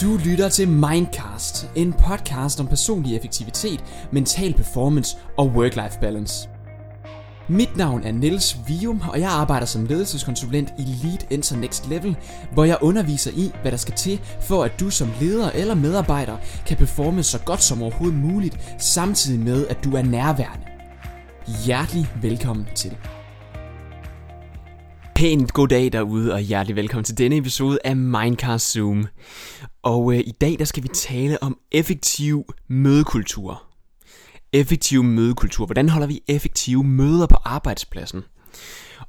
Du lytter til Mindcast, en podcast om personlig effektivitet, mental performance og work-life balance. Mit navn er Niels Vium, og jeg arbejder som ledelseskonsulent i Lead Enter Next Level, hvor jeg underviser i, hvad der skal til, for at du som leder eller medarbejder kan performe så godt som overhovedet muligt, samtidig med, at du er nærværende. Hjertelig velkommen til. Pænt god dag derude, og hjertelig velkommen til denne episode af Mindcast Zoom. Og øh, i dag der skal vi tale om effektiv mødekultur. Effektiv mødekultur. Hvordan holder vi effektive møder på arbejdspladsen?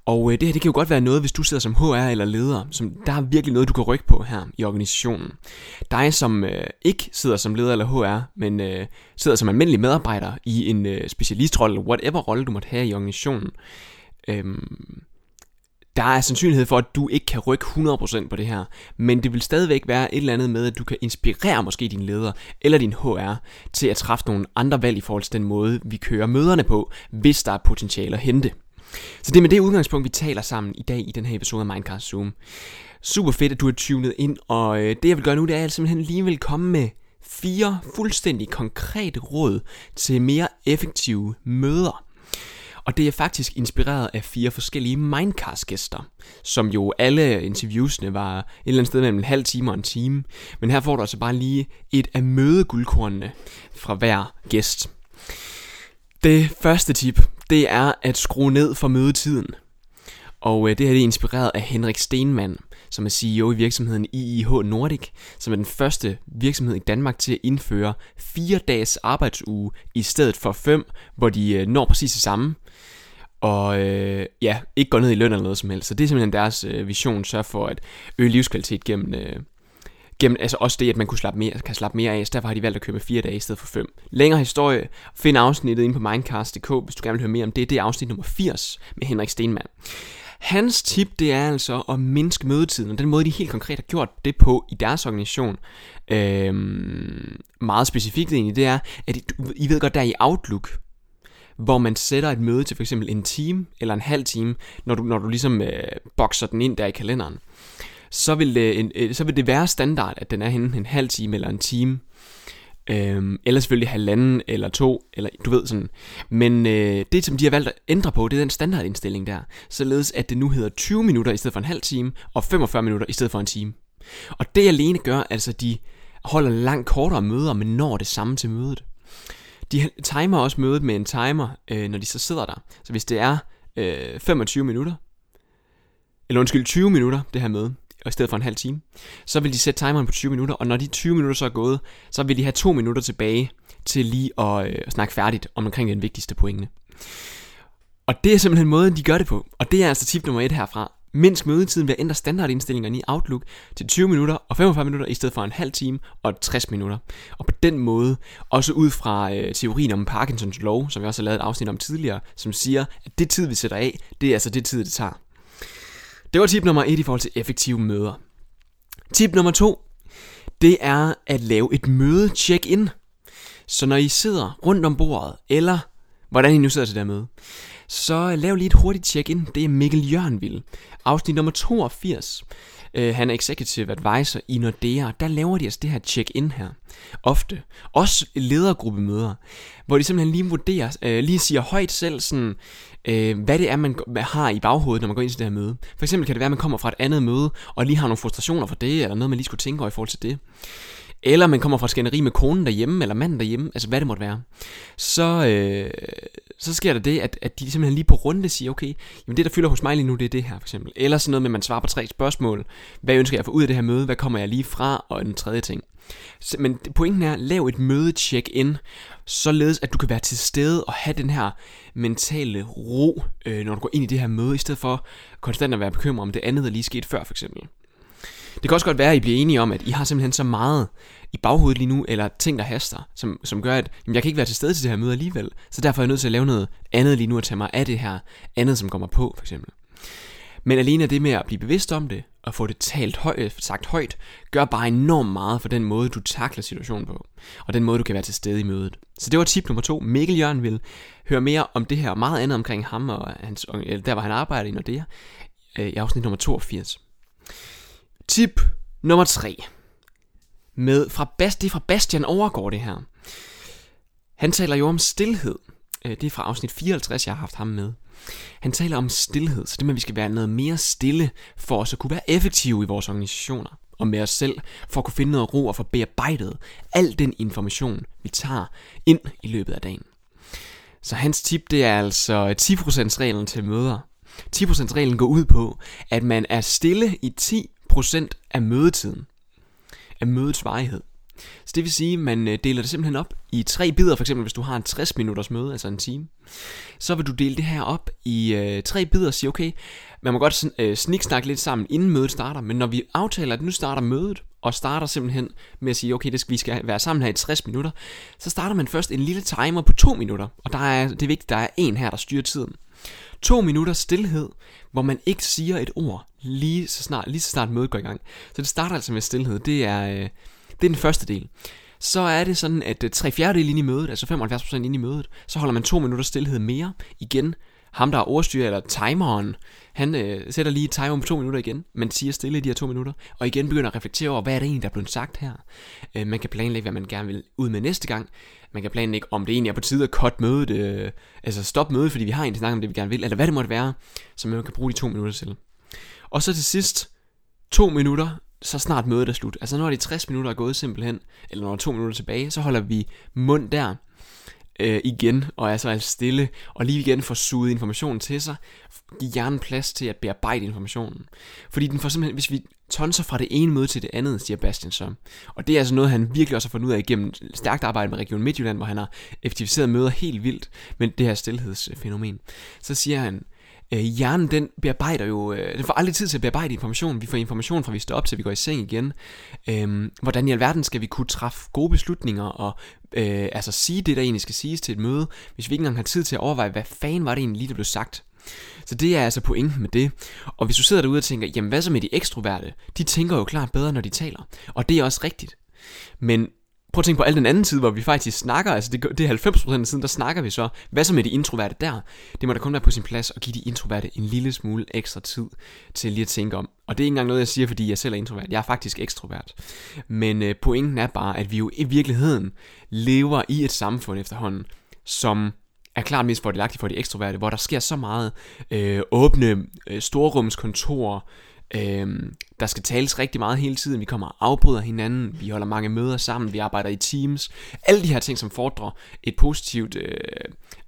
Og øh, det her det kan jo godt være noget, hvis du sidder som HR eller leder, som der er virkelig noget, du kan rykke på her i organisationen. Dig, som øh, ikke sidder som leder eller HR, men øh, sidder som almindelig medarbejder i en øh, specialistrolle, whatever rolle du måtte have i organisationen. Øh, der er sandsynlighed for, at du ikke kan rykke 100% på det her, men det vil stadigvæk være et eller andet med, at du kan inspirere måske din leder eller din HR til at træffe nogle andre valg i forhold til den måde, vi kører møderne på, hvis der er potentiale at hente. Så det er med det udgangspunkt, vi taler sammen i dag i den her episode af Mindcast Zoom. Super fedt, at du er tunet ind, og øh, det jeg vil gøre nu, det er, at jeg simpelthen lige vil komme med fire fuldstændig konkrete råd til mere effektive møder. Og det er faktisk inspireret af fire forskellige Mindcast-gæster, som jo alle interviewsene var et eller andet sted mellem en halv time og en time. Men her får du altså bare lige et af mødeguldkornene fra hver gæst. Det første tip, det er at skrue ned for mødetiden. Og øh, det her det er inspireret af Henrik Stenmann, som er CEO i virksomheden IIH Nordic, som er den første virksomhed i Danmark til at indføre fire dages arbejdsuge i stedet for fem, hvor de øh, når præcis det samme. Og øh, ja, ikke går ned i løn eller noget som helst. Så det er simpelthen deres øh, vision, sørge for at øge livskvalitet gennem, øh, gennem altså også det, at man kunne slappe mere, kan slappe mere af. Så derfor har de valgt at køre med fire dage i stedet for fem. Længere historie, find afsnittet inde på Mindcast.dk, hvis du gerne vil høre mere om det. Det er afsnit nummer 80 med Henrik Stenmann. Hans tip, det er altså at mindske mødetiden, og den måde, de helt konkret har gjort det på i deres organisation, øhm, meget specifikt egentlig, det er, at I, I ved godt, der i Outlook, hvor man sætter et møde til for eksempel en time eller en halv time, når du, når du ligesom øh, bokser den ind der i kalenderen, så vil, det, en, øh, så vil det være standard, at den er henne en halv time eller en time. Øhm, eller selvfølgelig halvanden eller to, eller du ved sådan. Men øh, det, som de har valgt at ændre på, det er den standardindstilling der. Således at det nu hedder 20 minutter i stedet for en halv time, og 45 minutter i stedet for en time. Og det alene gør, altså de holder langt kortere møder, men når det samme til mødet. De timer også mødet med en timer, øh, når de så sidder der. Så hvis det er øh, 25 minutter, eller undskyld, 20 minutter, det her møde, i stedet for en halv time, så vil de sætte timeren på 20 minutter, og når de 20 minutter så er gået, så vil de have to minutter tilbage til lige at øh, snakke færdigt om omkring den vigtigste pointe. Og det er simpelthen måden, de gør det på. Og det er altså tip nummer et herfra. Mindsk mødetiden ved at ændre standardindstillingerne i Outlook til 20 minutter og 45 minutter i stedet for en halv time og 60 minutter. Og på den måde, også ud fra øh, teorien om Parkinsons lov, som vi også har lavet et afsnit om tidligere, som siger, at det tid, vi sætter af, det er altså det tid, det tager. Det var tip nummer et i forhold til effektive møder. Tip nummer to, det er at lave et møde check-in. Så når I sidder rundt om bordet, eller hvordan I nu sidder til det møde, så lav lige et hurtigt check-in. Det er Mikkel Jørgenvild. Afsnit nummer 82 øh, han er executive advisor i Nordea. Der laver de altså det her check-in her. Ofte. Også ledergruppemøder. Hvor de simpelthen lige vurderer, øh, lige siger højt selv sådan, øh, hvad det er, man har i baghovedet, når man går ind til det her møde. For eksempel kan det være, at man kommer fra et andet møde, og lige har nogle frustrationer for det, eller noget, man lige skulle tænke over i forhold til det eller man kommer fra skænderi med konen derhjemme, eller manden derhjemme, altså hvad det måtte være, så, øh, så sker der det, at, at de simpelthen lige på runde siger, okay, jamen det der fylder hos mig lige nu, det er det her for eksempel. Eller sådan noget med, at man svarer på tre spørgsmål. Hvad ønsker jeg at få ud af det her møde? Hvad kommer jeg lige fra? Og en tredje ting. Så, men pointen er, lav et møde check-in, således at du kan være til stede og have den her mentale ro, øh, når du går ind i det her møde, i stedet for konstant at være bekymret om det andet, der lige skete før for eksempel. Det kan også godt være, at I bliver enige om, at I har simpelthen så meget i baghovedet lige nu, eller ting, der haster, som, som gør, at jamen, jeg kan ikke være til stede til det her møde alligevel. Så derfor er jeg nødt til at lave noget andet lige nu, og tage mig af det her andet, som kommer på, for eksempel. Men alene det med at blive bevidst om det, og få det talt højt, øh, sagt højt, gør bare enormt meget for den måde, du takler situationen på, og den måde, du kan være til stede i mødet. Så det var tip nummer to. Mikkel Jørgen vil høre mere om det her, og meget andet omkring ham, og hans, der hvor han arbejder i Nordea, øh, i afsnit nummer 82. Tip nummer 3. med fra, Bas, det er fra Bastian Overgaard det her. Han taler jo om stillhed. Øh, det er fra afsnit 54, jeg har haft ham med. Han taler om stillhed, så det med, at vi skal være noget mere stille, for os at kunne være effektive i vores organisationer og med os selv, for at kunne finde noget ro og få bearbejdet al den information, vi tager ind i løbet af dagen. Så hans tip, det er altså 10% reglen til møder. 10% reglen går ud på, at man er stille i 10% procent af mødetiden. Af mødets varighed. Så det vil sige, at man øh, deler det simpelthen op i tre bidder, for eksempel hvis du har en 60 minutters møde, altså en time. Så vil du dele det her op i øh, tre bidder og sige, okay, man må godt øh, sniksnakke lidt sammen, inden mødet starter, men når vi aftaler, at nu starter mødet, og starter simpelthen med at sige, okay, det skal, vi skal være sammen her i 60 minutter, så starter man først en lille timer på 2 minutter, og der er, det er vigtigt, der er en her, der styrer tiden. To minutter stillhed, hvor man ikke siger et ord, lige så snart, lige så snart mødet går i gang. Så det starter altså med stillhed, det er, øh, det er den første del. Så er det sådan, at øh, tre fjerdedel ind i mødet, altså 75% ind i mødet, så holder man to minutter stillhed mere. Igen, ham der er overstyrer, eller timeren, han øh, sætter lige timer på to minutter igen, men siger stille i de her to minutter, og igen begynder at reflektere over, hvad er det egentlig, der er blevet sagt her. Øh, man kan planlægge, hvad man gerne vil ud med næste gang. Man kan planlægge, om det egentlig er på tide at cut mødet, øh, altså stop mødet, fordi vi har egentlig snakket om det, vi gerne vil, eller hvad det måtte være, som man kan bruge de to minutter til. Og så til sidst, to minutter, så snart mødet er slut. Altså når de 60 minutter er gået simpelthen, eller når der er to minutter tilbage, så holder vi mund der, øh, igen, og er så altså stille, og lige igen får suget informationen til sig, give hjernen plads til at bearbejde informationen. Fordi den får simpelthen, hvis vi tonser fra det ene møde til det andet, siger Bastian så. Og det er altså noget, han virkelig også har fundet ud af igennem stærkt arbejde med Region Midtjylland, hvor han har effektiviseret møder helt vildt med det her stillhedsfænomen. Så siger han, øh, hjernen den bearbejder jo, øh, den får aldrig tid til at bearbejde information. Vi får information fra vi står op til vi går i seng igen. Øh, hvordan i alverden skal vi kunne træffe gode beslutninger og øh, altså sige det, der egentlig skal siges til et møde, hvis vi ikke engang har tid til at overveje, hvad fanden var det egentlig lige, der blev sagt. Så det er altså pointen med det. Og hvis du sidder derude og tænker, jamen hvad så med de ekstroverte? De tænker jo klart bedre, når de taler. Og det er også rigtigt. Men Prøv at tænke på al den anden tid, hvor vi faktisk snakker, altså det, det er 90% af tiden, der snakker vi så. Hvad så med de introverte der? Det må da kun være på sin plads at give de introverte en lille smule ekstra tid til lige at tænke om. Og det er ikke engang noget, jeg siger, fordi jeg selv er introvert. Jeg er faktisk ekstrovert. Men øh, pointen er bare, at vi jo i virkeligheden lever i et samfund efterhånden, som er klart mest fordelagtigt for de ekstroverte, hvor der sker så meget øh, åbne øh, storrumskontorer, Øh, der skal tales rigtig meget hele tiden. Vi kommer og afbryder hinanden. Vi holder mange møder sammen. Vi arbejder i teams. Alle de her ting, som fordrer et positivt øh,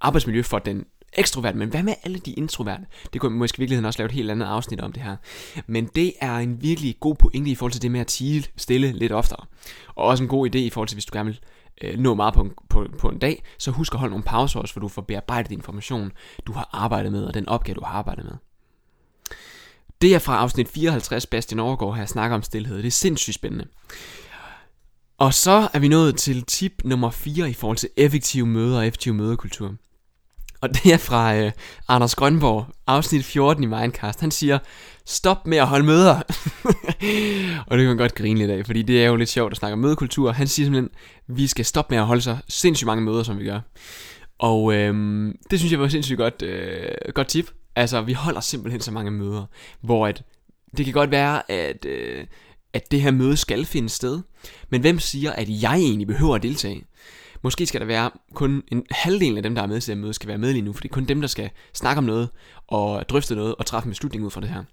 arbejdsmiljø for den ekstrovert. Men hvad med alle de introverte? Det kunne måske i virkeligheden også lave et helt andet afsnit om det her. Men det er en virkelig god pointe i forhold til det med at tige stille lidt oftere. Og også en god idé i forhold til, hvis du gerne vil øh, nå meget på en, på, på en dag, så husk at holde nogle pauser også, hvor du får bearbejdet information, du har arbejdet med, og den opgave, du har arbejdet med. Det er fra afsnit 54, Bastian Overgaard her snakker om stillhed. Det er sindssygt spændende. Og så er vi nået til tip nummer 4 i forhold til effektive møder og effektiv mødekultur. Og det er fra øh, Anders Grønborg, afsnit 14 i Mindcast. Han siger, stop med at holde møder. og det kan man godt grine lidt af, fordi det er jo lidt sjovt at snakke om mødekultur. Han siger simpelthen, vi skal stoppe med at holde så sindssygt mange møder, som vi gør. Og øh, det synes jeg var sindssygt godt, øh, godt tip. Altså, vi holder simpelthen så mange møder, hvor at, det kan godt være, at, øh, at det her møde skal finde sted. Men hvem siger, at jeg egentlig behøver at deltage? Måske skal der være kun en halvdel af dem, der er med til at møde, skal være med lige nu, for det er kun dem, der skal snakke om noget, og drøfte noget, og træffe en beslutning ud fra det her.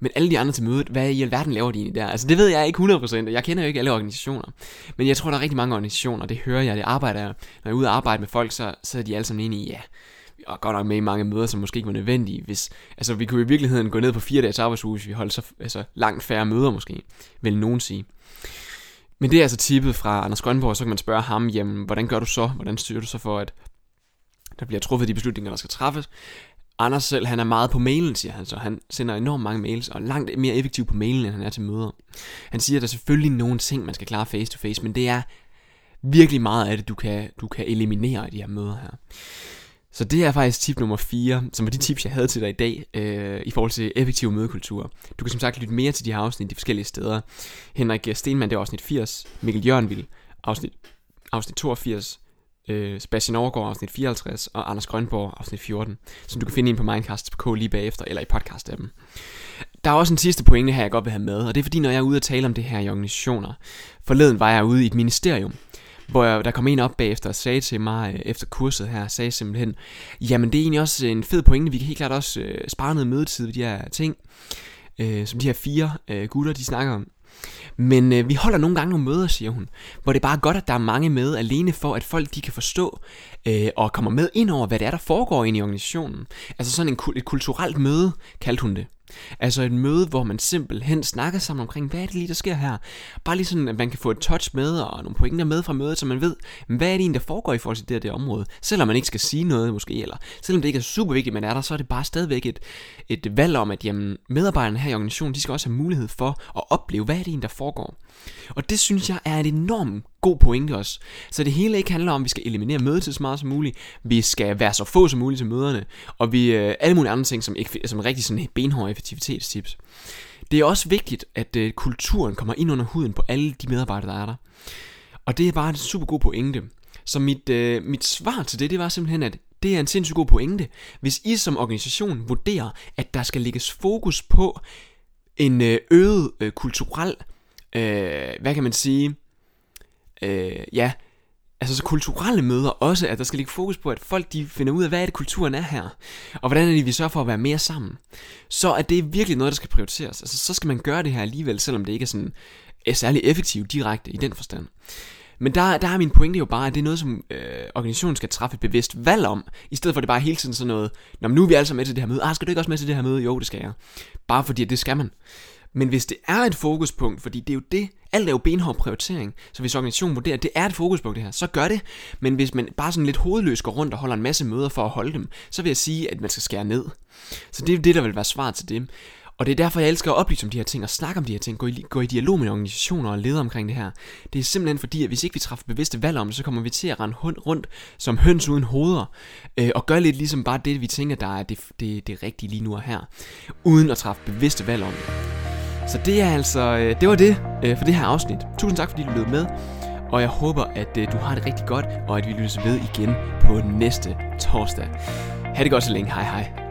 Men alle de andre til mødet, hvad i alverden laver de egentlig der? Altså det ved jeg ikke 100%, jeg kender jo ikke alle organisationer. Men jeg tror, der er rigtig mange organisationer, det hører jeg, det arbejder jeg. Når jeg er ude og arbejde med folk, så, så de alle sammen inde i, ja, og godt nok med i mange møder, som måske ikke var nødvendige. Hvis, altså, vi kunne i virkeligheden gå ned på fire dages arbejdsuge, hvis vi holdt så altså, langt færre møder måske, vil nogen sige. Men det er altså tippet fra Anders Grønborg, så kan man spørge ham, jamen, hvordan gør du så? Hvordan styrer du så for, at der bliver truffet de beslutninger, der skal træffes? Anders selv, han er meget på mailen, siger han så. Han sender enormt mange mails, og langt mere effektiv på mailen, end han er til møder. Han siger, at der er selvfølgelig nogle ting, man skal klare face to face, men det er virkelig meget af det, du kan, du kan eliminere i de her møder her. Så det er faktisk tip nummer 4, som var de tips, jeg havde til dig i dag, øh, i forhold til effektiv mødekultur. Du kan som sagt lytte mere til de her afsnit de forskellige steder. Henrik Stenmann, det er afsnit 80. Mikkel Jørgenvild, afsnit, afsnit 82. øh, Sebastian Overgaard afsnit 54 og Anders Grønborg afsnit 14, som du kan finde ind på Mindcast.k lige bagefter, eller i podcast-appen. Der er også en sidste pointe her, jeg godt vil have med, og det er fordi, når jeg er ude og tale om det her i organisationer. Forleden var jeg ude i et ministerium, hvor jeg, der kom en op bagefter og sagde til mig øh, efter kurset her, sagde simpelthen, jamen det er egentlig også en fed pointe, vi kan helt klart også øh, spare noget mødetid ved de her ting, øh, som de her fire øh, gutter, de snakker om. Men øh, vi holder nogle gange nogle møder, siger hun, hvor det er bare godt, at der er mange med, alene for, at folk de kan forstå øh, og kommer med ind over, hvad det er, der foregår ind i organisationen. Altså sådan en, et kulturelt møde, kaldte hun det. Altså et møde, hvor man simpelthen snakker sammen omkring, hvad er det lige, der sker her? Bare lige sådan, at man kan få et touch med og nogle pointer med fra mødet, så man ved, hvad er det egentlig, der foregår i forhold til det her det område. Selvom man ikke skal sige noget måske, eller selvom det ikke er super vigtigt, man er der, så er det bare stadigvæk et, et valg om, at jamen, medarbejderne her i organisationen, de skal også have mulighed for at opleve, hvad er det egentlig, der foregår. Og det synes jeg er et enormt god pointe også. Så det hele ikke handler om, at vi skal eliminere mødetid så meget som muligt. Vi skal være så få som muligt til møderne. Og vi øh, alle mulige andre ting, som, som som rigtig sådan benhårde effektivitetstips. Det er også vigtigt, at øh, kulturen kommer ind under huden på alle de medarbejdere, der er der. Og det er bare en super god pointe. Så mit, øh, mit svar til det, det var simpelthen, at det er en sindssygt god pointe. Hvis I som organisation vurderer, at der skal lægges fokus på en øh, øget øh, kulturel, øh, hvad kan man sige, øh, ja, altså så kulturelle møder også, at der skal ligge fokus på, at folk de finder ud af, hvad er det kulturen er her, og hvordan er det, vi sørger for at være mere sammen. Så er det virkelig noget, der skal prioriteres. Altså så skal man gøre det her alligevel, selvom det ikke er sådan er særlig effektivt direkte i den forstand. Men der, der er min pointe jo bare, at det er noget, som øh, organisationen skal træffe et bevidst valg om, i stedet for at det bare hele tiden sådan noget, Nå, men nu er vi alle sammen med til det her møde, ah, skal du ikke også med til det her møde? Jo, det skal jeg. Bare fordi, at det skal man. Men hvis det er et fokuspunkt, fordi det er jo det, alt er jo benhård prioritering, så hvis organisationen vurderer, at det er et fokuspunkt det her, så gør det. Men hvis man bare sådan lidt hovedløst går rundt og holder en masse møder for at holde dem, så vil jeg sige, at man skal skære ned. Så det er det, der vil være svaret til det. Og det er derfor, jeg elsker at oplyse om de her ting og snakke om de her ting, gå i, gå i dialog med organisationer og ledere omkring det her. Det er simpelthen fordi, at hvis ikke vi træffer bevidste valg om det, så kommer vi til at rende rundt som høns uden hoveder, øh, og gøre lidt ligesom bare det, vi tænker, der er det, det, det rigtige lige nu og her, uden at træffe bevidste valg om det. Så det er altså, øh, det var det øh, for det her afsnit. Tusind tak fordi du lød med, og jeg håber at øh, du har det rigtig godt, og at vi lyttes ved igen på næste torsdag. Ha' det godt så længe. Hej hej.